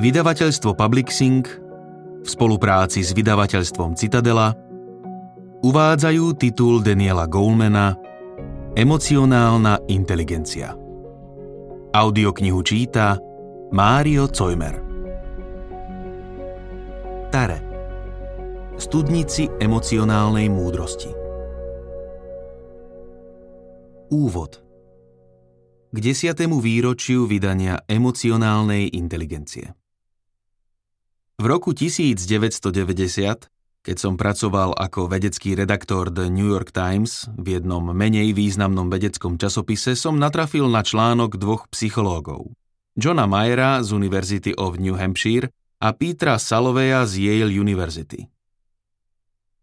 Vydavateľstvo Publixing v spolupráci s vydavateľstvom Citadela uvádzajú titul Daniela Goulmana Emocionálna inteligencia. Audioknihu číta Mário Cojmer. Tare. Studnici emocionálnej múdrosti. Úvod k desiatému výročiu vydania emocionálnej inteligencie. V roku 1990, keď som pracoval ako vedecký redaktor The New York Times v jednom menej významnom vedeckom časopise, som natrafil na článok dvoch psychológov. Johna Mayera z University of New Hampshire a Petra Saloveja z Yale University.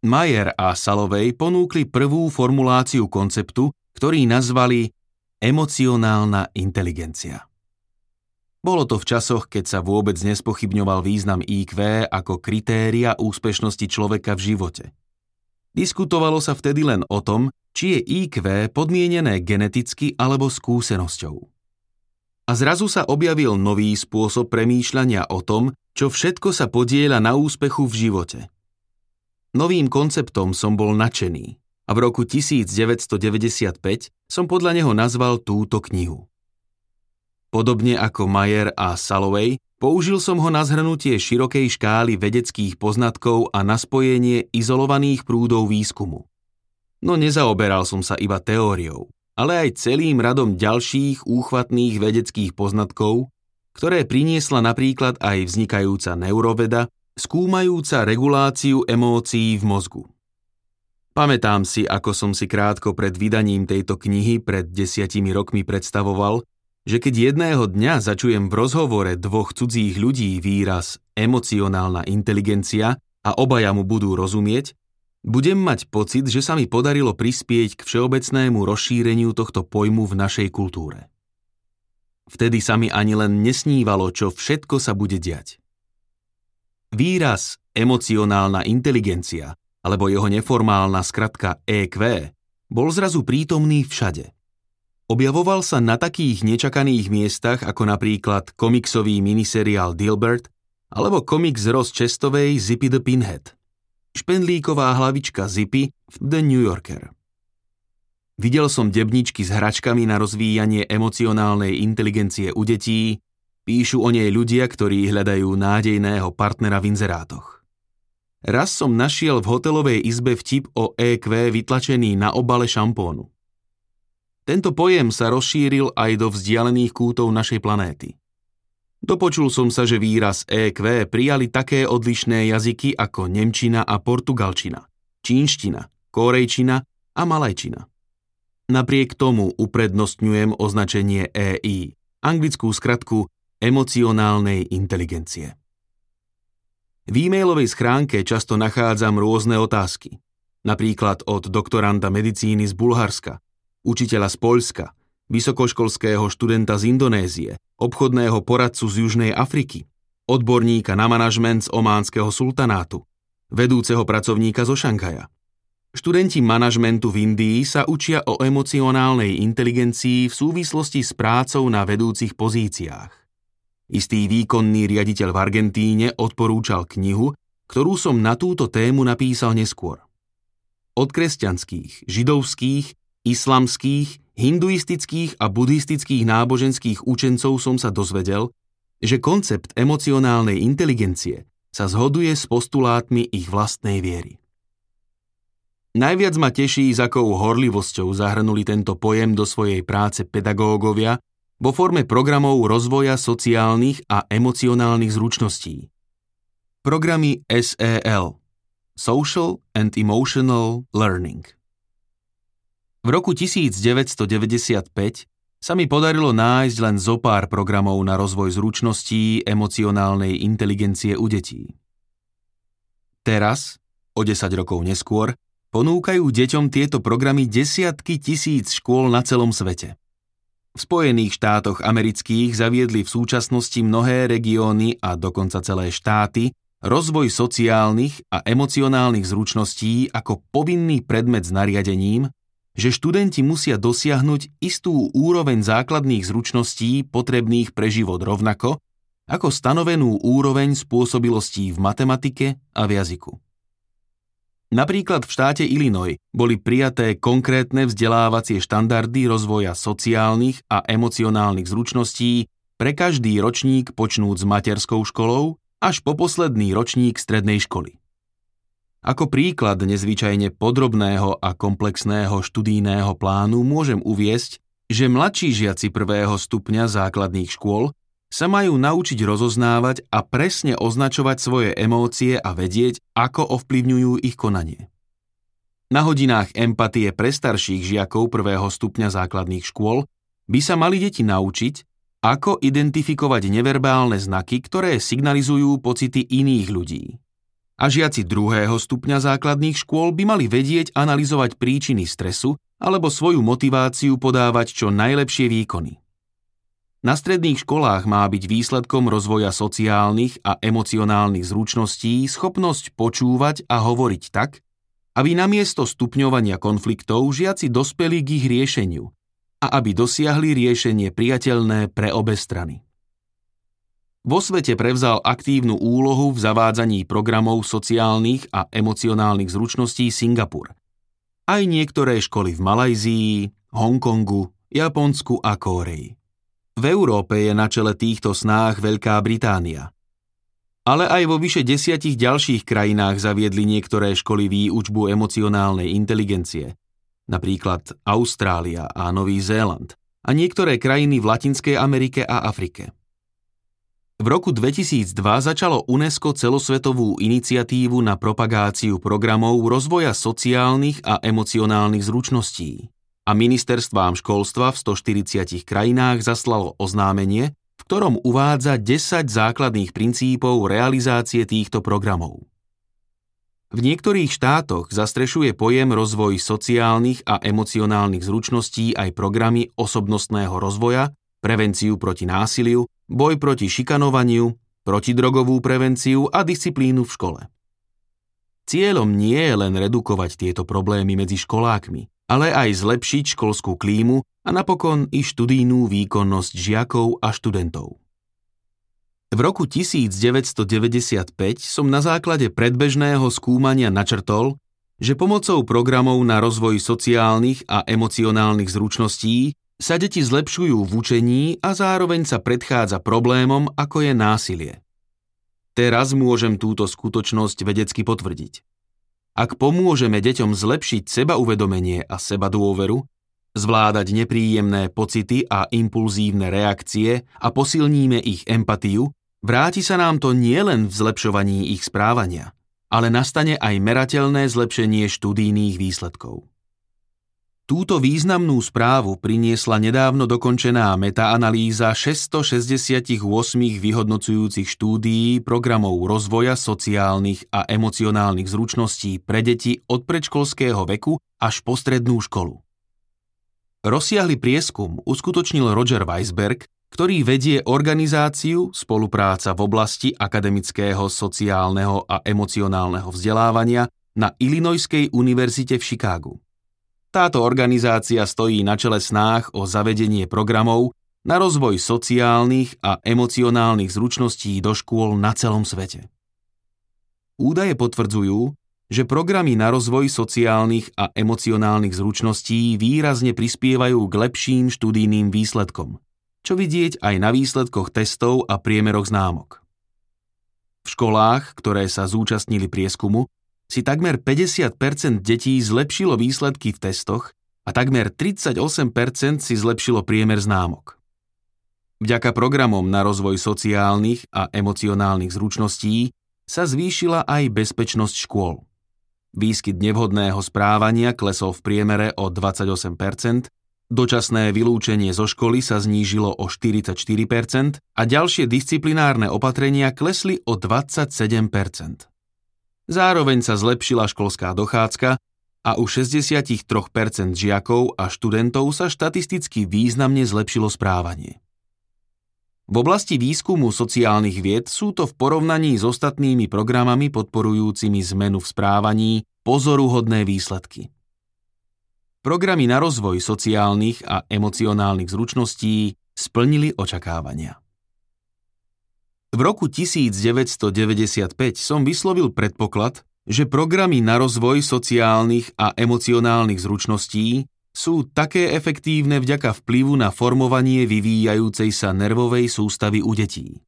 Mayer a Salovej ponúkli prvú formuláciu konceptu, ktorý nazvali Emocionálna inteligencia. Bolo to v časoch, keď sa vôbec nespochybňoval význam IQ ako kritéria úspešnosti človeka v živote. Diskutovalo sa vtedy len o tom, či je IQ podmienené geneticky alebo skúsenosťou. A zrazu sa objavil nový spôsob premýšľania o tom, čo všetko sa podieľa na úspechu v živote. Novým konceptom som bol nadšený a v roku 1995 som podľa neho nazval túto knihu. Podobne ako Mayer a Salovej, použil som ho na zhrnutie širokej škály vedeckých poznatkov a na spojenie izolovaných prúdov výskumu. No nezaoberal som sa iba teóriou, ale aj celým radom ďalších úchvatných vedeckých poznatkov, ktoré priniesla napríklad aj vznikajúca neuroveda, skúmajúca reguláciu emócií v mozgu. Pamätám si, ako som si krátko pred vydaním tejto knihy pred desiatimi rokmi predstavoval, že keď jedného dňa začujem v rozhovore dvoch cudzích ľudí výraz emocionálna inteligencia a obaja mu budú rozumieť, budem mať pocit, že sa mi podarilo prispieť k všeobecnému rozšíreniu tohto pojmu v našej kultúre. Vtedy sa mi ani len nesnívalo, čo všetko sa bude diať. Výraz emocionálna inteligencia alebo jeho neformálna skratka EQ, bol zrazu prítomný všade. Objavoval sa na takých nečakaných miestach ako napríklad komiksový miniseriál Dilbert alebo komiks Ross Chestovej Zippy the Pinhead. Špendlíková hlavička Zippy v The New Yorker. Videl som debničky s hračkami na rozvíjanie emocionálnej inteligencie u detí, píšu o nej ľudia, ktorí hľadajú nádejného partnera v inzerátoch. Raz som našiel v hotelovej izbe vtip o EQ vytlačený na obale šampónu. Tento pojem sa rozšíril aj do vzdialených kútov našej planéty. Dopočul som sa, že výraz EQ prijali také odlišné jazyky ako nemčina a portugalčina, čínština, korejčina a malajčina. Napriek tomu uprednostňujem označenie EI, anglickú skratku emocionálnej inteligencie. V e-mailovej schránke často nachádzam rôzne otázky. Napríklad od doktoranda medicíny z Bulharska, učiteľa z Poľska, vysokoškolského študenta z Indonézie, obchodného poradcu z Južnej Afriky, odborníka na manažment z Ománskeho sultanátu, vedúceho pracovníka zo Šanghaja. Študenti manažmentu v Indii sa učia o emocionálnej inteligencii v súvislosti s prácou na vedúcich pozíciách. Istý výkonný riaditeľ v Argentíne odporúčal knihu, ktorú som na túto tému napísal neskôr. Od kresťanských, židovských, islamských, hinduistických a buddhistických náboženských učencov som sa dozvedel, že koncept emocionálnej inteligencie sa zhoduje s postulátmi ich vlastnej viery. Najviac ma teší, s akou horlivosťou zahrnuli tento pojem do svojej práce pedagógovia vo forme programov rozvoja sociálnych a emocionálnych zručností. Programy SEL Social and Emotional Learning V roku 1995 sa mi podarilo nájsť len zo pár programov na rozvoj zručností emocionálnej inteligencie u detí. Teraz, o 10 rokov neskôr, ponúkajú deťom tieto programy desiatky tisíc škôl na celom svete. V Spojených štátoch amerických zaviedli v súčasnosti mnohé regióny a dokonca celé štáty rozvoj sociálnych a emocionálnych zručností ako povinný predmet s nariadením, že študenti musia dosiahnuť istú úroveň základných zručností potrebných pre život rovnako, ako stanovenú úroveň spôsobilostí v matematike a v jazyku. Napríklad v štáte Illinois boli prijaté konkrétne vzdelávacie štandardy rozvoja sociálnych a emocionálnych zručností pre každý ročník počnúc s materskou školou až po posledný ročník strednej školy. Ako príklad nezvyčajne podrobného a komplexného študijného plánu môžem uviesť, že mladší žiaci prvého stupňa základných škôl sa majú naučiť rozoznávať a presne označovať svoje emócie a vedieť, ako ovplyvňujú ich konanie. Na hodinách empatie pre starších žiakov prvého stupňa základných škôl by sa mali deti naučiť, ako identifikovať neverbálne znaky, ktoré signalizujú pocity iných ľudí. A žiaci druhého stupňa základných škôl by mali vedieť analyzovať príčiny stresu alebo svoju motiváciu podávať čo najlepšie výkony. Na stredných školách má byť výsledkom rozvoja sociálnych a emocionálnych zručností schopnosť počúvať a hovoriť tak, aby namiesto stupňovania konfliktov žiaci dospeli k ich riešeniu a aby dosiahli riešenie priateľné pre obe strany. Vo svete prevzal aktívnu úlohu v zavádzaní programov sociálnych a emocionálnych zručností Singapur. Aj niektoré školy v Malajzii, Hongkongu, Japonsku a Kóreji. V Európe je na čele týchto snách Veľká Británia. Ale aj vo vyše desiatich ďalších krajinách zaviedli niektoré školy výučbu emocionálnej inteligencie, napríklad Austrália a Nový Zéland, a niektoré krajiny v Latinskej Amerike a Afrike. V roku 2002 začalo UNESCO celosvetovú iniciatívu na propagáciu programov rozvoja sociálnych a emocionálnych zručností a ministerstvám školstva v 140 krajinách zaslalo oznámenie, v ktorom uvádza 10 základných princípov realizácie týchto programov. V niektorých štátoch zastrešuje pojem rozvoj sociálnych a emocionálnych zručností aj programy osobnostného rozvoja, prevenciu proti násiliu, boj proti šikanovaniu, protidrogovú prevenciu a disciplínu v škole. Cieľom nie je len redukovať tieto problémy medzi školákmi, ale aj zlepšiť školskú klímu a napokon i študijnú výkonnosť žiakov a študentov. V roku 1995 som na základe predbežného skúmania načrtol, že pomocou programov na rozvoj sociálnych a emocionálnych zručností sa deti zlepšujú v učení a zároveň sa predchádza problémom, ako je násilie. Teraz môžem túto skutočnosť vedecky potvrdiť. Ak pomôžeme deťom zlepšiť seba uvedomenie a seba dôveru, zvládať nepríjemné pocity a impulzívne reakcie a posilníme ich empatiu, vráti sa nám to nielen v zlepšovaní ich správania, ale nastane aj merateľné zlepšenie študijných výsledkov. Túto významnú správu priniesla nedávno dokončená metaanalýza 668 vyhodnocujúcich štúdií programov rozvoja sociálnych a emocionálnych zručností pre deti od predškolského veku až po strednú školu. Rozsiahly prieskum uskutočnil Roger Weisberg, ktorý vedie organizáciu spolupráca v oblasti akademického, sociálneho a emocionálneho vzdelávania na Illinoiskej univerzite v Chicagu. Táto organizácia stojí na čele snách o zavedenie programov na rozvoj sociálnych a emocionálnych zručností do škôl na celom svete. Údaje potvrdzujú, že programy na rozvoj sociálnych a emocionálnych zručností výrazne prispievajú k lepším študijným výsledkom, čo vidieť aj na výsledkoch testov a priemeroch známok. V školách, ktoré sa zúčastnili prieskumu, si takmer 50% detí zlepšilo výsledky v testoch a takmer 38% si zlepšilo priemer známok. Vďaka programom na rozvoj sociálnych a emocionálnych zručností sa zvýšila aj bezpečnosť škôl. Výskyt nevhodného správania klesol v priemere o 28%, dočasné vylúčenie zo školy sa znížilo o 44% a ďalšie disciplinárne opatrenia klesli o 27%. Zároveň sa zlepšila školská dochádzka a u 63% žiakov a študentov sa štatisticky významne zlepšilo správanie. V oblasti výskumu sociálnych vied sú to v porovnaní s ostatnými programami podporujúcimi zmenu v správaní pozoruhodné výsledky. Programy na rozvoj sociálnych a emocionálnych zručností splnili očakávania. V roku 1995 som vyslovil predpoklad, že programy na rozvoj sociálnych a emocionálnych zručností sú také efektívne vďaka vplyvu na formovanie vyvíjajúcej sa nervovej sústavy u detí.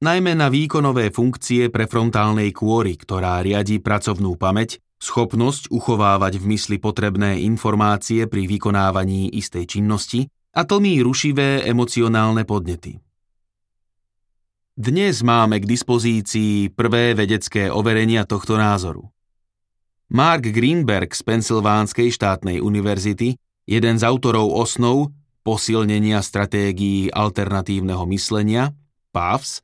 Najmä na výkonové funkcie prefrontálnej kôry, ktorá riadi pracovnú pamäť, schopnosť uchovávať v mysli potrebné informácie pri vykonávaní istej činnosti a tlmí rušivé emocionálne podnety. Dnes máme k dispozícii prvé vedecké overenia tohto názoru. Mark Greenberg z Pensylvánskej štátnej univerzity, jeden z autorov osnov posilnenia stratégií alternatívneho myslenia, PAVS,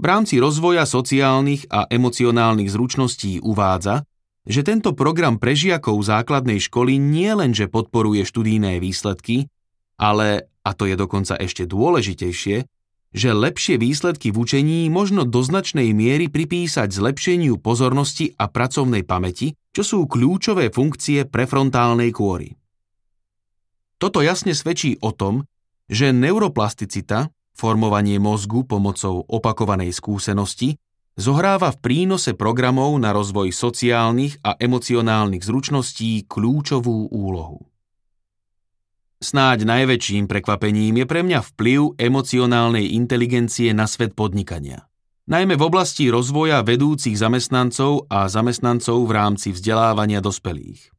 v rámci rozvoja sociálnych a emocionálnych zručností uvádza, že tento program pre žiakov základnej školy nie lenže podporuje študijné výsledky, ale, a to je dokonca ešte dôležitejšie, že lepšie výsledky v učení možno do značnej miery pripísať zlepšeniu pozornosti a pracovnej pamäti, čo sú kľúčové funkcie prefrontálnej kôry. Toto jasne svedčí o tom, že neuroplasticita, formovanie mozgu pomocou opakovanej skúsenosti, zohráva v prínose programov na rozvoj sociálnych a emocionálnych zručností kľúčovú úlohu. Snáď najväčším prekvapením je pre mňa vplyv emocionálnej inteligencie na svet podnikania. Najmä v oblasti rozvoja vedúcich zamestnancov a zamestnancov v rámci vzdelávania dospelých.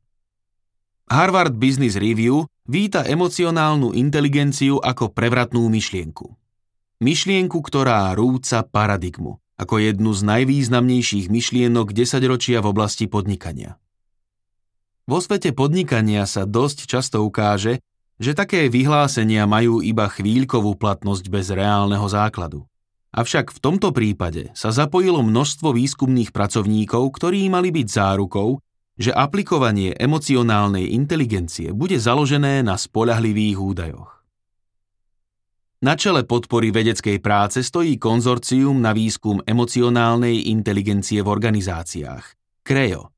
Harvard Business Review víta emocionálnu inteligenciu ako prevratnú myšlienku. Myšlienku, ktorá rúca paradigmu, ako jednu z najvýznamnejších myšlienok desaťročia v oblasti podnikania. Vo svete podnikania sa dosť často ukáže, že také vyhlásenia majú iba chvíľkovú platnosť bez reálneho základu. Avšak v tomto prípade sa zapojilo množstvo výskumných pracovníkov, ktorí mali byť zárukou, že aplikovanie emocionálnej inteligencie bude založené na spoľahlivých údajoch. Na čele podpory vedeckej práce stojí konzorcium na výskum emocionálnej inteligencie v organizáciách, CREO,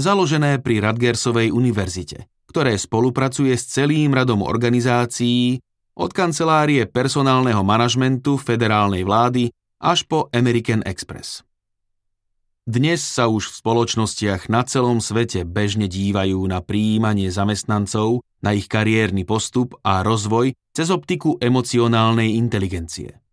založené pri Radgersovej univerzite – ktoré spolupracuje s celým radom organizácií od kancelárie personálneho manažmentu federálnej vlády až po American Express. Dnes sa už v spoločnostiach na celom svete bežne dívajú na príjmanie zamestnancov, na ich kariérny postup a rozvoj cez optiku emocionálnej inteligencie.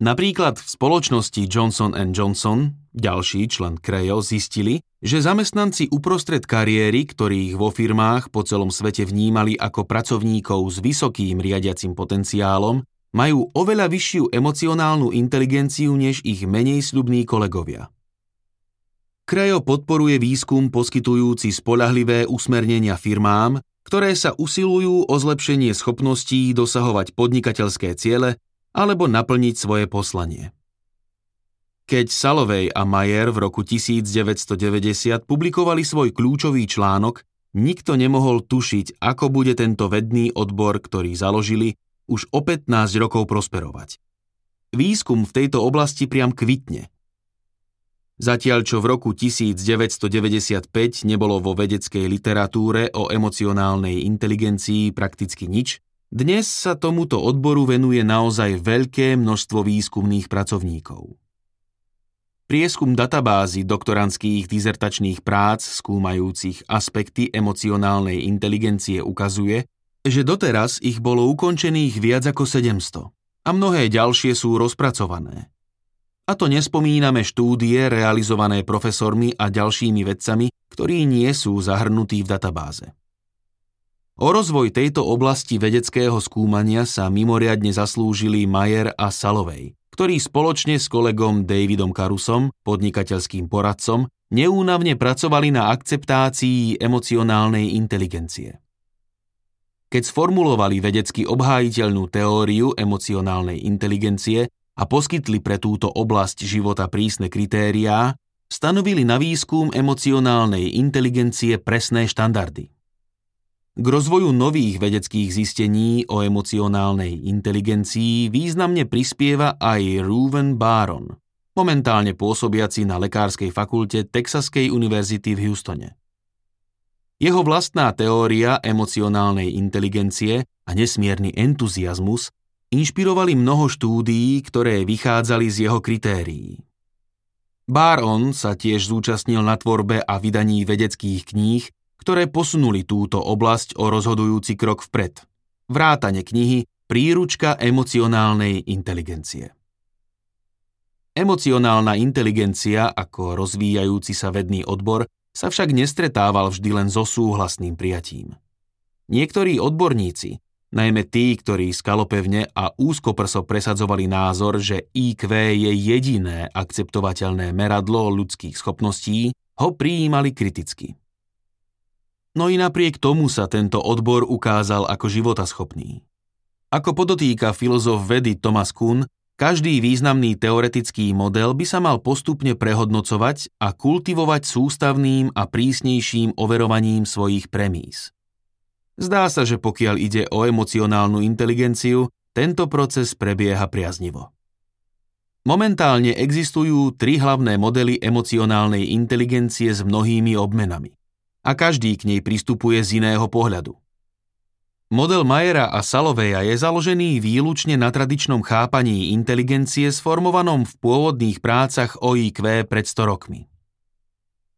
Napríklad v spoločnosti Johnson Johnson, ďalší člen Crejo, zistili, že zamestnanci uprostred kariéry, ktorých vo firmách po celom svete vnímali ako pracovníkov s vysokým riadiacim potenciálom, majú oveľa vyššiu emocionálnu inteligenciu než ich menej sľubní kolegovia. Krejo podporuje výskum poskytujúci spolahlivé usmernenia firmám, ktoré sa usilujú o zlepšenie schopností dosahovať podnikateľské ciele alebo naplniť svoje poslanie. Keď Salovej a Mayer v roku 1990 publikovali svoj kľúčový článok, nikto nemohol tušiť, ako bude tento vedný odbor, ktorý založili, už o 15 rokov prosperovať. Výskum v tejto oblasti priam kvitne. Zatiaľ čo v roku 1995 nebolo vo vedeckej literatúre o emocionálnej inteligencii prakticky nič, dnes sa tomuto odboru venuje naozaj veľké množstvo výskumných pracovníkov. Prieskum databázy doktorandských dizertačných prác skúmajúcich aspekty emocionálnej inteligencie ukazuje, že doteraz ich bolo ukončených viac ako 700 a mnohé ďalšie sú rozpracované. A to nespomíname štúdie realizované profesormi a ďalšími vedcami, ktorí nie sú zahrnutí v databáze. O rozvoj tejto oblasti vedeckého skúmania sa mimoriadne zaslúžili Mayer a Salovej, ktorí spoločne s kolegom Davidom Karusom, podnikateľským poradcom, neúnavne pracovali na akceptácii emocionálnej inteligencie. Keď sformulovali vedecky obhájiteľnú teóriu emocionálnej inteligencie a poskytli pre túto oblasť života prísne kritériá, stanovili na výskum emocionálnej inteligencie presné štandardy. K rozvoju nových vedeckých zistení o emocionálnej inteligencii významne prispieva aj Reuven Baron, momentálne pôsobiaci na Lekárskej fakulte Texaskej univerzity v Houstone. Jeho vlastná teória emocionálnej inteligencie a nesmierny entuziasmus inšpirovali mnoho štúdií, ktoré vychádzali z jeho kritérií. Baron sa tiež zúčastnil na tvorbe a vydaní vedeckých kníh, ktoré posunuli túto oblasť o rozhodujúci krok vpred. Vrátane knihy Príručka emocionálnej inteligencie. Emocionálna inteligencia ako rozvíjajúci sa vedný odbor sa však nestretával vždy len so súhlasným prijatím. Niektorí odborníci, najmä tí, ktorí skalopevne a úzkoprso presadzovali názor, že IQ je jediné akceptovateľné meradlo ľudských schopností, ho prijímali kriticky. No i napriek tomu sa tento odbor ukázal ako životaschopný. Ako podotýka filozof vedy Thomas Kuhn, každý významný teoretický model by sa mal postupne prehodnocovať a kultivovať sústavným a prísnejším overovaním svojich premís. Zdá sa, že pokiaľ ide o emocionálnu inteligenciu, tento proces prebieha priaznivo. Momentálne existujú tri hlavné modely emocionálnej inteligencie s mnohými obmenami. A každý k nej pristupuje z iného pohľadu. Model Majera a Saloveja je založený výlučne na tradičnom chápaní inteligencie sformovanom v pôvodných prácach o IQ pred 100 rokmi.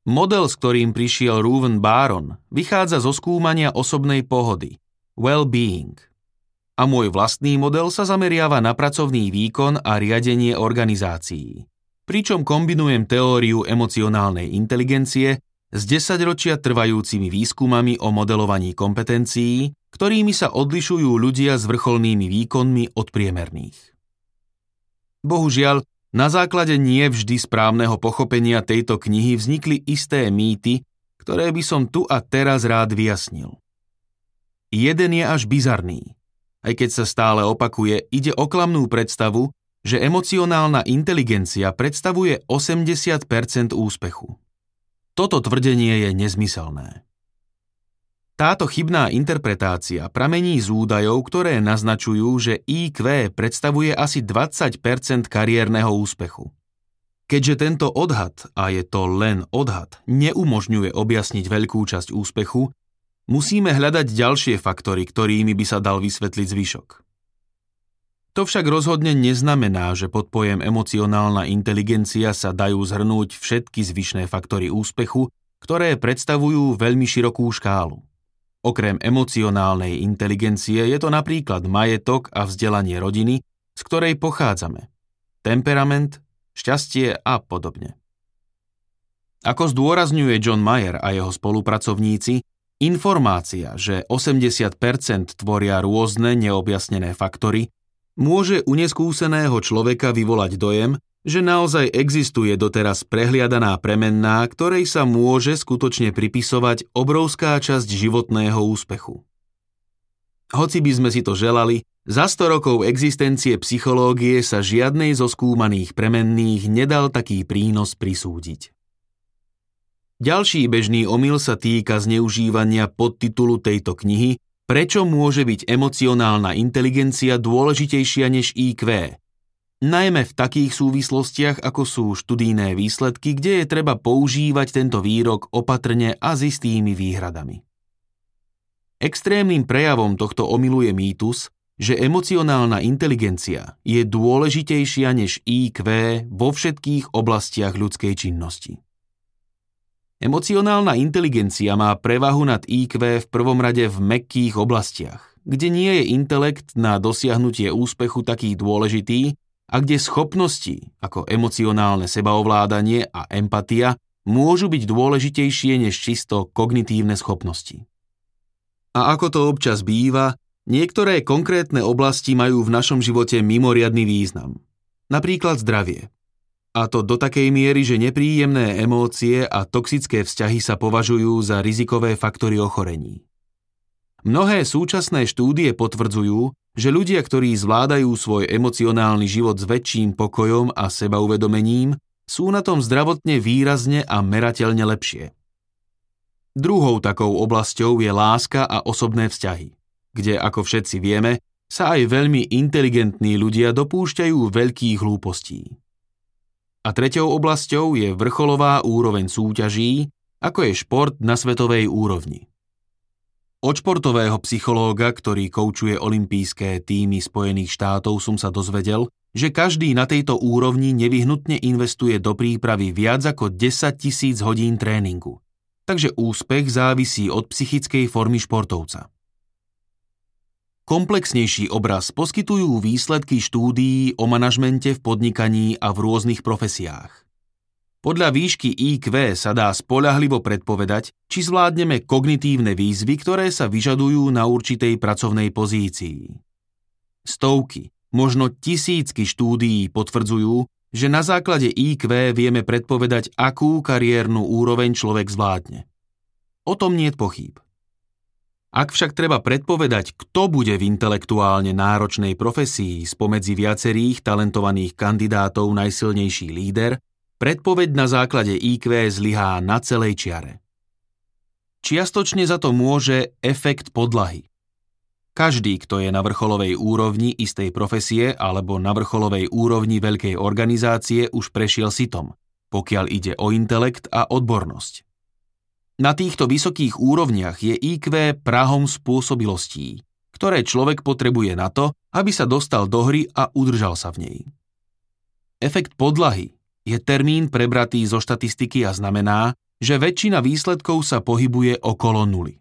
Model, s ktorým prišiel Reuven Baron, vychádza zo skúmania osobnej pohody, well-being. A môj vlastný model sa zameriava na pracovný výkon a riadenie organizácií. Pričom kombinujem teóriu emocionálnej inteligencie s desaťročia trvajúcimi výskumami o modelovaní kompetencií, ktorými sa odlišujú ľudia s vrcholnými výkonmi od priemerných. Bohužiaľ, na základe nie vždy správneho pochopenia tejto knihy vznikli isté mýty, ktoré by som tu a teraz rád vyjasnil. Jeden je až bizarný. Aj keď sa stále opakuje, ide o klamnú predstavu, že emocionálna inteligencia predstavuje 80% úspechu. Toto tvrdenie je nezmyselné. Táto chybná interpretácia pramení z údajov, ktoré naznačujú, že IQ predstavuje asi 20% kariérneho úspechu. Keďže tento odhad, a je to len odhad, neumožňuje objasniť veľkú časť úspechu, musíme hľadať ďalšie faktory, ktorými by sa dal vysvetliť zvyšok. To však rozhodne neznamená, že pod pojem emocionálna inteligencia sa dajú zhrnúť všetky zvyšné faktory úspechu, ktoré predstavujú veľmi širokú škálu. Okrem emocionálnej inteligencie je to napríklad majetok a vzdelanie rodiny, z ktorej pochádzame, temperament, šťastie a podobne. Ako zdôrazňuje John Mayer a jeho spolupracovníci, informácia, že 80% tvoria rôzne neobjasnené faktory, môže u neskúseného človeka vyvolať dojem, že naozaj existuje doteraz prehliadaná premenná, ktorej sa môže skutočne pripisovať obrovská časť životného úspechu. Hoci by sme si to želali, za 100 rokov existencie psychológie sa žiadnej zo skúmaných premenných nedal taký prínos prisúdiť. Ďalší bežný omyl sa týka zneužívania podtitulu tejto knihy Prečo môže byť emocionálna inteligencia dôležitejšia než IQ, najmä v takých súvislostiach, ako sú študijné výsledky, kde je treba používať tento výrok opatrne a s istými výhradami. Extrémnym prejavom tohto omylu je mýtus, že emocionálna inteligencia je dôležitejšia než IQ vo všetkých oblastiach ľudskej činnosti. Emocionálna inteligencia má prevahu nad IQ v prvom rade v mekkých oblastiach, kde nie je intelekt na dosiahnutie úspechu taký dôležitý, a kde schopnosti ako emocionálne sebaovládanie a empatia môžu byť dôležitejšie než čisto kognitívne schopnosti. A ako to občas býva, niektoré konkrétne oblasti majú v našom živote mimoriadný význam. Napríklad zdravie. A to do takej miery, že nepríjemné emócie a toxické vzťahy sa považujú za rizikové faktory ochorení. Mnohé súčasné štúdie potvrdzujú, že ľudia, ktorí zvládajú svoj emocionálny život s väčším pokojom a sebauvedomením, sú na tom zdravotne výrazne a merateľne lepšie. Druhou takou oblasťou je láska a osobné vzťahy, kde, ako všetci vieme, sa aj veľmi inteligentní ľudia dopúšťajú veľkých hlúpostí. A treťou oblasťou je vrcholová úroveň súťaží, ako je šport na svetovej úrovni. Od športového psychológa, ktorý koučuje olympijské týmy Spojených štátov, som sa dozvedel, že každý na tejto úrovni nevyhnutne investuje do prípravy viac ako 10 tisíc hodín tréningu. Takže úspech závisí od psychickej formy športovca. Komplexnejší obraz poskytujú výsledky štúdií o manažmente v podnikaní a v rôznych profesiách. Podľa výšky IQ sa dá spolahlivo predpovedať, či zvládneme kognitívne výzvy, ktoré sa vyžadujú na určitej pracovnej pozícii. Stovky, možno tisícky štúdií potvrdzujú, že na základe IQ vieme predpovedať, akú kariérnu úroveň človek zvládne. O tom nie je pochýb. Ak však treba predpovedať, kto bude v intelektuálne náročnej profesii spomedzi viacerých talentovaných kandidátov najsilnejší líder, Predpoveď na základe IQ zlyhá na celej čiare. Čiastočne za to môže efekt podlahy. Každý, kto je na vrcholovej úrovni istej profesie alebo na vrcholovej úrovni veľkej organizácie, už prešiel sitom, pokiaľ ide o intelekt a odbornosť. Na týchto vysokých úrovniach je IQ prahom spôsobilostí, ktoré človek potrebuje na to, aby sa dostal do hry a udržal sa v nej. Efekt podlahy je termín prebratý zo štatistiky a znamená, že väčšina výsledkov sa pohybuje okolo nuly.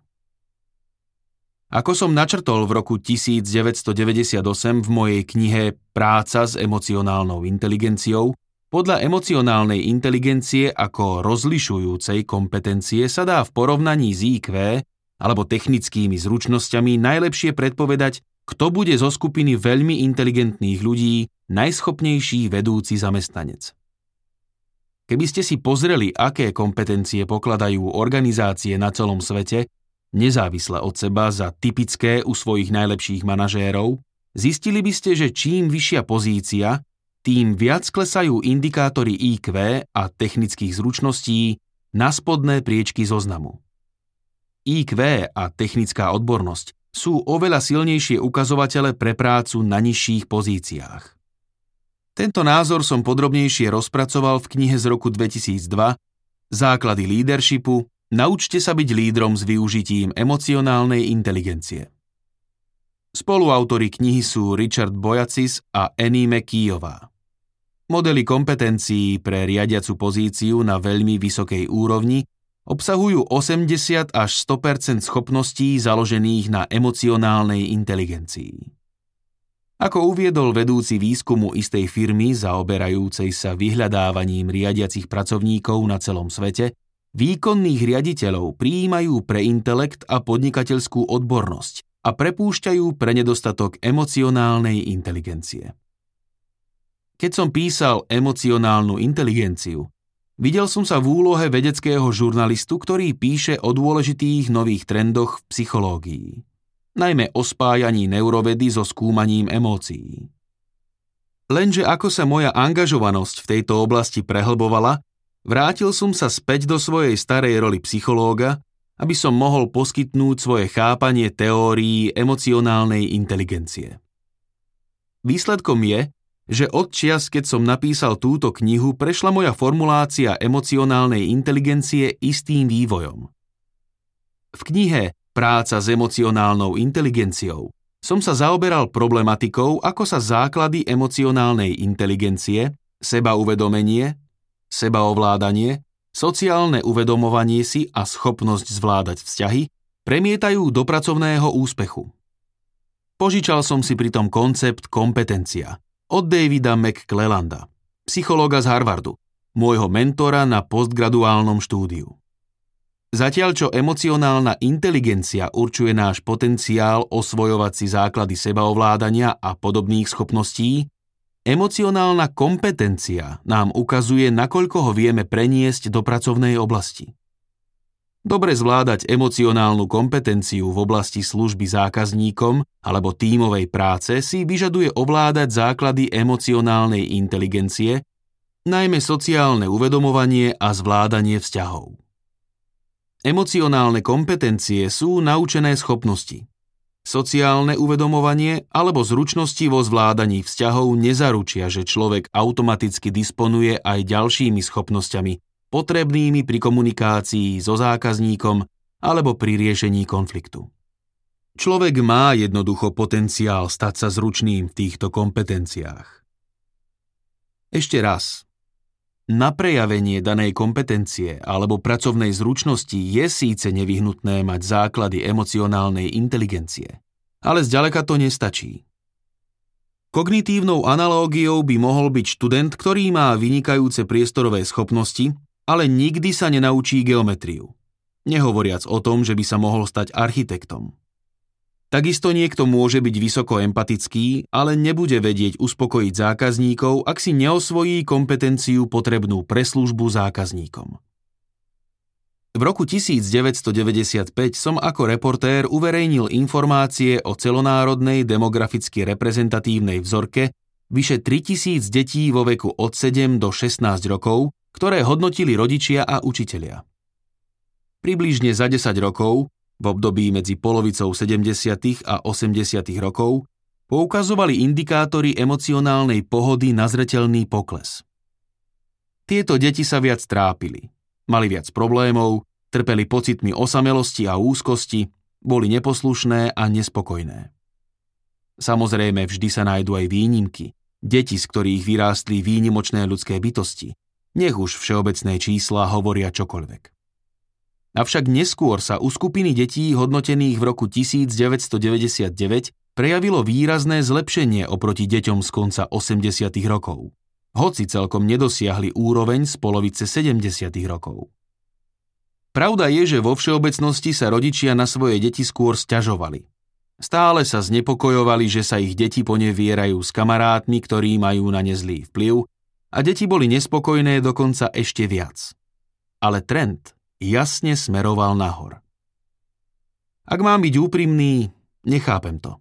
Ako som načrtol v roku 1998 v mojej knihe Práca s emocionálnou inteligenciou, podľa emocionálnej inteligencie ako rozlišujúcej kompetencie sa dá v porovnaní s IQ alebo technickými zručnosťami najlepšie predpovedať, kto bude zo skupiny veľmi inteligentných ľudí najschopnejší vedúci zamestnanec. Keby ste si pozreli, aké kompetencie pokladajú organizácie na celom svete, nezávisle od seba za typické u svojich najlepších manažérov, zistili by ste, že čím vyššia pozícia, tým viac klesajú indikátory IQ a technických zručností na spodné priečky zoznamu. IQ a technická odbornosť sú oveľa silnejšie ukazovatele pre prácu na nižších pozíciách. Tento názor som podrobnejšie rozpracoval v knihe z roku 2002 Základy leadershipu Naučte sa byť lídrom s využitím emocionálnej inteligencie. Spoluautori knihy sú Richard Bojacis a Annie McKeeyová. Modely kompetencií pre riadiacu pozíciu na veľmi vysokej úrovni obsahujú 80 až 100% schopností založených na emocionálnej inteligencii. Ako uviedol vedúci výskumu istej firmy zaoberajúcej sa vyhľadávaním riadiacich pracovníkov na celom svete, výkonných riaditeľov prijímajú pre intelekt a podnikateľskú odbornosť a prepúšťajú pre nedostatok emocionálnej inteligencie. Keď som písal emocionálnu inteligenciu, videl som sa v úlohe vedeckého žurnalistu, ktorý píše o dôležitých nových trendoch v psychológii najmä o spájaní neurovedy so skúmaním emócií. Lenže ako sa moja angažovanosť v tejto oblasti prehlbovala, vrátil som sa späť do svojej starej roli psychológa, aby som mohol poskytnúť svoje chápanie teórií emocionálnej inteligencie. Výsledkom je, že od čias, keď som napísal túto knihu, prešla moja formulácia emocionálnej inteligencie istým vývojom. V knihe práca s emocionálnou inteligenciou, som sa zaoberal problematikou, ako sa základy emocionálnej inteligencie, sebauvedomenie, sebaovládanie, sociálne uvedomovanie si a schopnosť zvládať vzťahy premietajú do pracovného úspechu. Požičal som si pritom koncept kompetencia od Davida McClellanda, psychológa z Harvardu, môjho mentora na postgraduálnom štúdiu. Zatiaľ čo emocionálna inteligencia určuje náš potenciál osvojovať si základy sebaovládania a podobných schopností, emocionálna kompetencia nám ukazuje, nakoľko ho vieme preniesť do pracovnej oblasti. Dobre zvládať emocionálnu kompetenciu v oblasti služby zákazníkom alebo tímovej práce si vyžaduje ovládať základy emocionálnej inteligencie, najmä sociálne uvedomovanie a zvládanie vzťahov. Emocionálne kompetencie sú naučené schopnosti. Sociálne uvedomovanie alebo zručnosti vo zvládaní vzťahov nezaručia, že človek automaticky disponuje aj ďalšími schopnosťami, potrebnými pri komunikácii so zákazníkom alebo pri riešení konfliktu. Človek má jednoducho potenciál stať sa zručným v týchto kompetenciách. Ešte raz. Na prejavenie danej kompetencie alebo pracovnej zručnosti je síce nevyhnutné mať základy emocionálnej inteligencie, ale zďaleka to nestačí. Kognitívnou analógiou by mohol byť študent, ktorý má vynikajúce priestorové schopnosti, ale nikdy sa nenaučí geometriu. Nehovoriac o tom, že by sa mohol stať architektom. Takisto niekto môže byť vysoko empatický, ale nebude vedieť uspokojiť zákazníkov, ak si neosvojí kompetenciu potrebnú pre službu zákazníkom. V roku 1995 som ako reportér uverejnil informácie o celonárodnej demograficky reprezentatívnej vzorke vyše 3000 detí vo veku od 7 do 16 rokov, ktoré hodnotili rodičia a učitelia. Približne za 10 rokov v období medzi polovicou 70. a 80. rokov poukazovali indikátory emocionálnej pohody na zretelný pokles. Tieto deti sa viac trápili, mali viac problémov, trpeli pocitmi osamelosti a úzkosti, boli neposlušné a nespokojné. Samozrejme, vždy sa nájdú aj výnimky, deti, z ktorých vyrástli výnimočné ľudské bytosti, nech už všeobecné čísla hovoria čokoľvek. Avšak neskôr sa u skupiny detí hodnotených v roku 1999 prejavilo výrazné zlepšenie oproti deťom z konca 80. rokov, hoci celkom nedosiahli úroveň z polovice 70. rokov. Pravda je, že vo všeobecnosti sa rodičia na svoje deti skôr sťažovali. Stále sa znepokojovali, že sa ich deti ponevierajú s kamarátmi, ktorí majú na ne zlý vplyv a deti boli nespokojné dokonca ešte viac. Ale trend jasne smeroval nahor. Ak mám byť úprimný, nechápem to.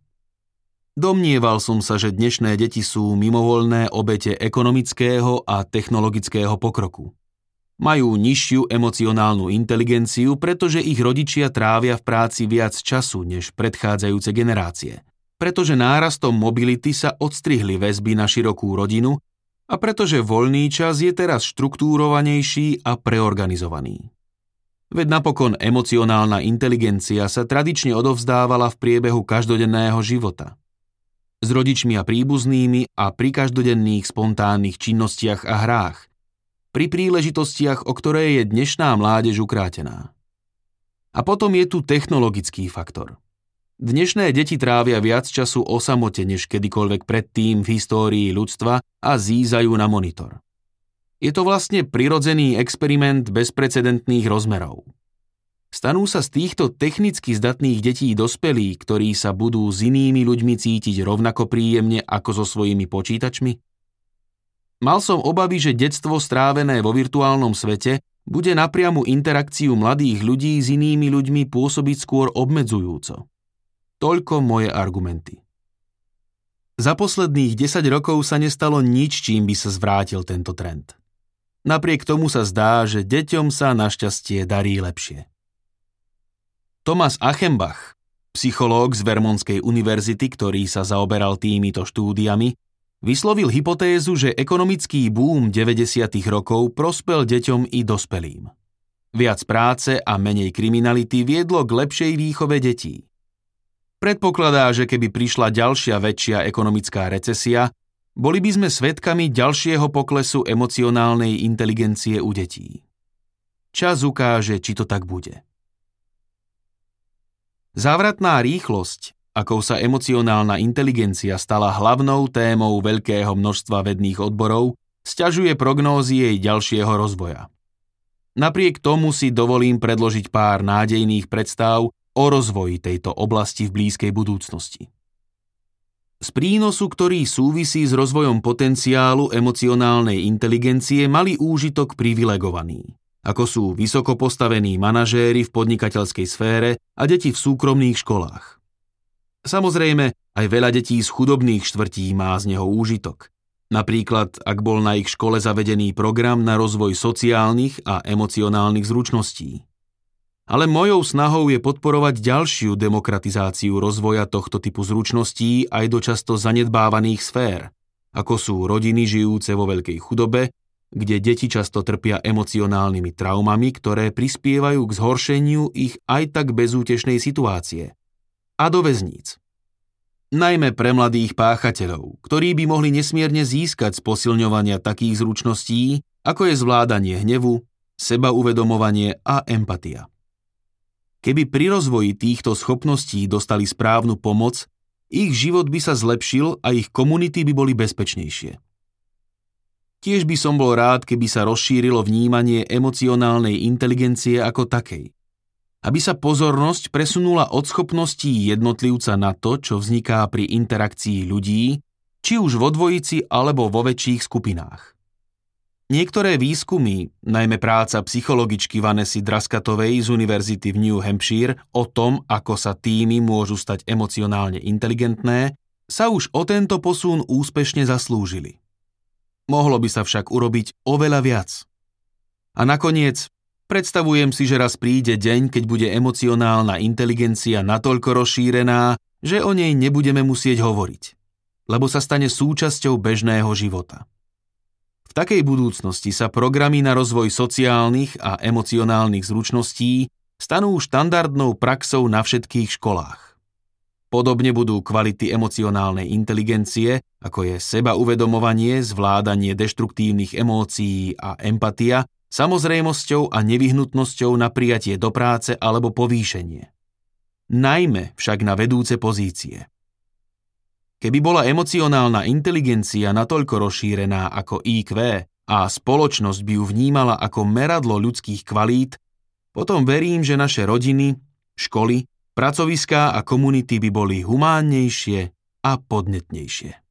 Domnieval som sa, že dnešné deti sú mimovoľné obete ekonomického a technologického pokroku. Majú nižšiu emocionálnu inteligenciu, pretože ich rodičia trávia v práci viac času než predchádzajúce generácie. Pretože nárastom mobility sa odstrihli väzby na širokú rodinu a pretože voľný čas je teraz štruktúrovanejší a preorganizovaný. Veď napokon emocionálna inteligencia sa tradične odovzdávala v priebehu každodenného života. S rodičmi a príbuznými a pri každodenných spontánnych činnostiach a hrách. Pri príležitostiach, o ktoré je dnešná mládež ukrátená. A potom je tu technologický faktor. Dnešné deti trávia viac času o samote než kedykoľvek predtým v histórii ľudstva a zízajú na monitor. Je to vlastne prirodzený experiment bezprecedentných rozmerov. Stanú sa z týchto technicky zdatných detí dospelí, ktorí sa budú s inými ľuďmi cítiť rovnako príjemne ako so svojimi počítačmi? Mal som obavy, že detstvo strávené vo virtuálnom svete bude napriamu interakciu mladých ľudí s inými ľuďmi pôsobiť skôr obmedzujúco. Toľko moje argumenty. Za posledných 10 rokov sa nestalo nič, čím by sa zvrátil tento trend. Napriek tomu sa zdá, že deťom sa našťastie darí lepšie. Thomas Achenbach, psychológ z Vermonskej univerzity, ktorý sa zaoberal týmito štúdiami, vyslovil hypotézu, že ekonomický boom 90. rokov prospel deťom i dospelým. Viac práce a menej kriminality viedlo k lepšej výchove detí. Predpokladá, že keby prišla ďalšia väčšia ekonomická recesia, boli by sme svedkami ďalšieho poklesu emocionálnej inteligencie u detí. Čas ukáže, či to tak bude. Závratná rýchlosť, akou sa emocionálna inteligencia stala hlavnou témou veľkého množstva vedných odborov, sťažuje prognózy jej ďalšieho rozvoja. Napriek tomu si dovolím predložiť pár nádejných predstav o rozvoji tejto oblasti v blízkej budúcnosti. Z prínosu, ktorý súvisí s rozvojom potenciálu emocionálnej inteligencie, mali úžitok privilegovaní, ako sú vysoko postavení manažéri v podnikateľskej sfére a deti v súkromných školách. Samozrejme, aj veľa detí z chudobných štvrtí má z neho úžitok. Napríklad, ak bol na ich škole zavedený program na rozvoj sociálnych a emocionálnych zručností. Ale mojou snahou je podporovať ďalšiu demokratizáciu rozvoja tohto typu zručností aj do často zanedbávaných sfér, ako sú rodiny žijúce vo veľkej chudobe, kde deti často trpia emocionálnymi traumami, ktoré prispievajú k zhoršeniu ich aj tak bezútešnej situácie. A do väzníc. Najmä pre mladých páchateľov, ktorí by mohli nesmierne získať z posilňovania takých zručností, ako je zvládanie hnevu, sebauvedomovanie a empatia. Keby pri rozvoji týchto schopností dostali správnu pomoc, ich život by sa zlepšil a ich komunity by boli bezpečnejšie. Tiež by som bol rád, keby sa rozšírilo vnímanie emocionálnej inteligencie ako takej. Aby sa pozornosť presunula od schopností jednotlivca na to, čo vzniká pri interakcii ľudí, či už vo dvojici alebo vo väčších skupinách. Niektoré výskumy, najmä práca psychologičky Vanessy Draskatovej z Univerzity v New Hampshire o tom, ako sa týmy môžu stať emocionálne inteligentné, sa už o tento posun úspešne zaslúžili. Mohlo by sa však urobiť oveľa viac. A nakoniec, predstavujem si, že raz príde deň, keď bude emocionálna inteligencia natoľko rozšírená, že o nej nebudeme musieť hovoriť, lebo sa stane súčasťou bežného života takej budúcnosti sa programy na rozvoj sociálnych a emocionálnych zručností stanú štandardnou praxou na všetkých školách. Podobne budú kvality emocionálnej inteligencie, ako je seba uvedomovanie, zvládanie deštruktívnych emócií a empatia, samozrejmosťou a nevyhnutnosťou na prijatie do práce alebo povýšenie. Najmä však na vedúce pozície. Keby bola emocionálna inteligencia natoľko rozšírená ako IQ a spoločnosť by ju vnímala ako meradlo ľudských kvalít, potom verím, že naše rodiny, školy, pracoviská a komunity by boli humánnejšie a podnetnejšie.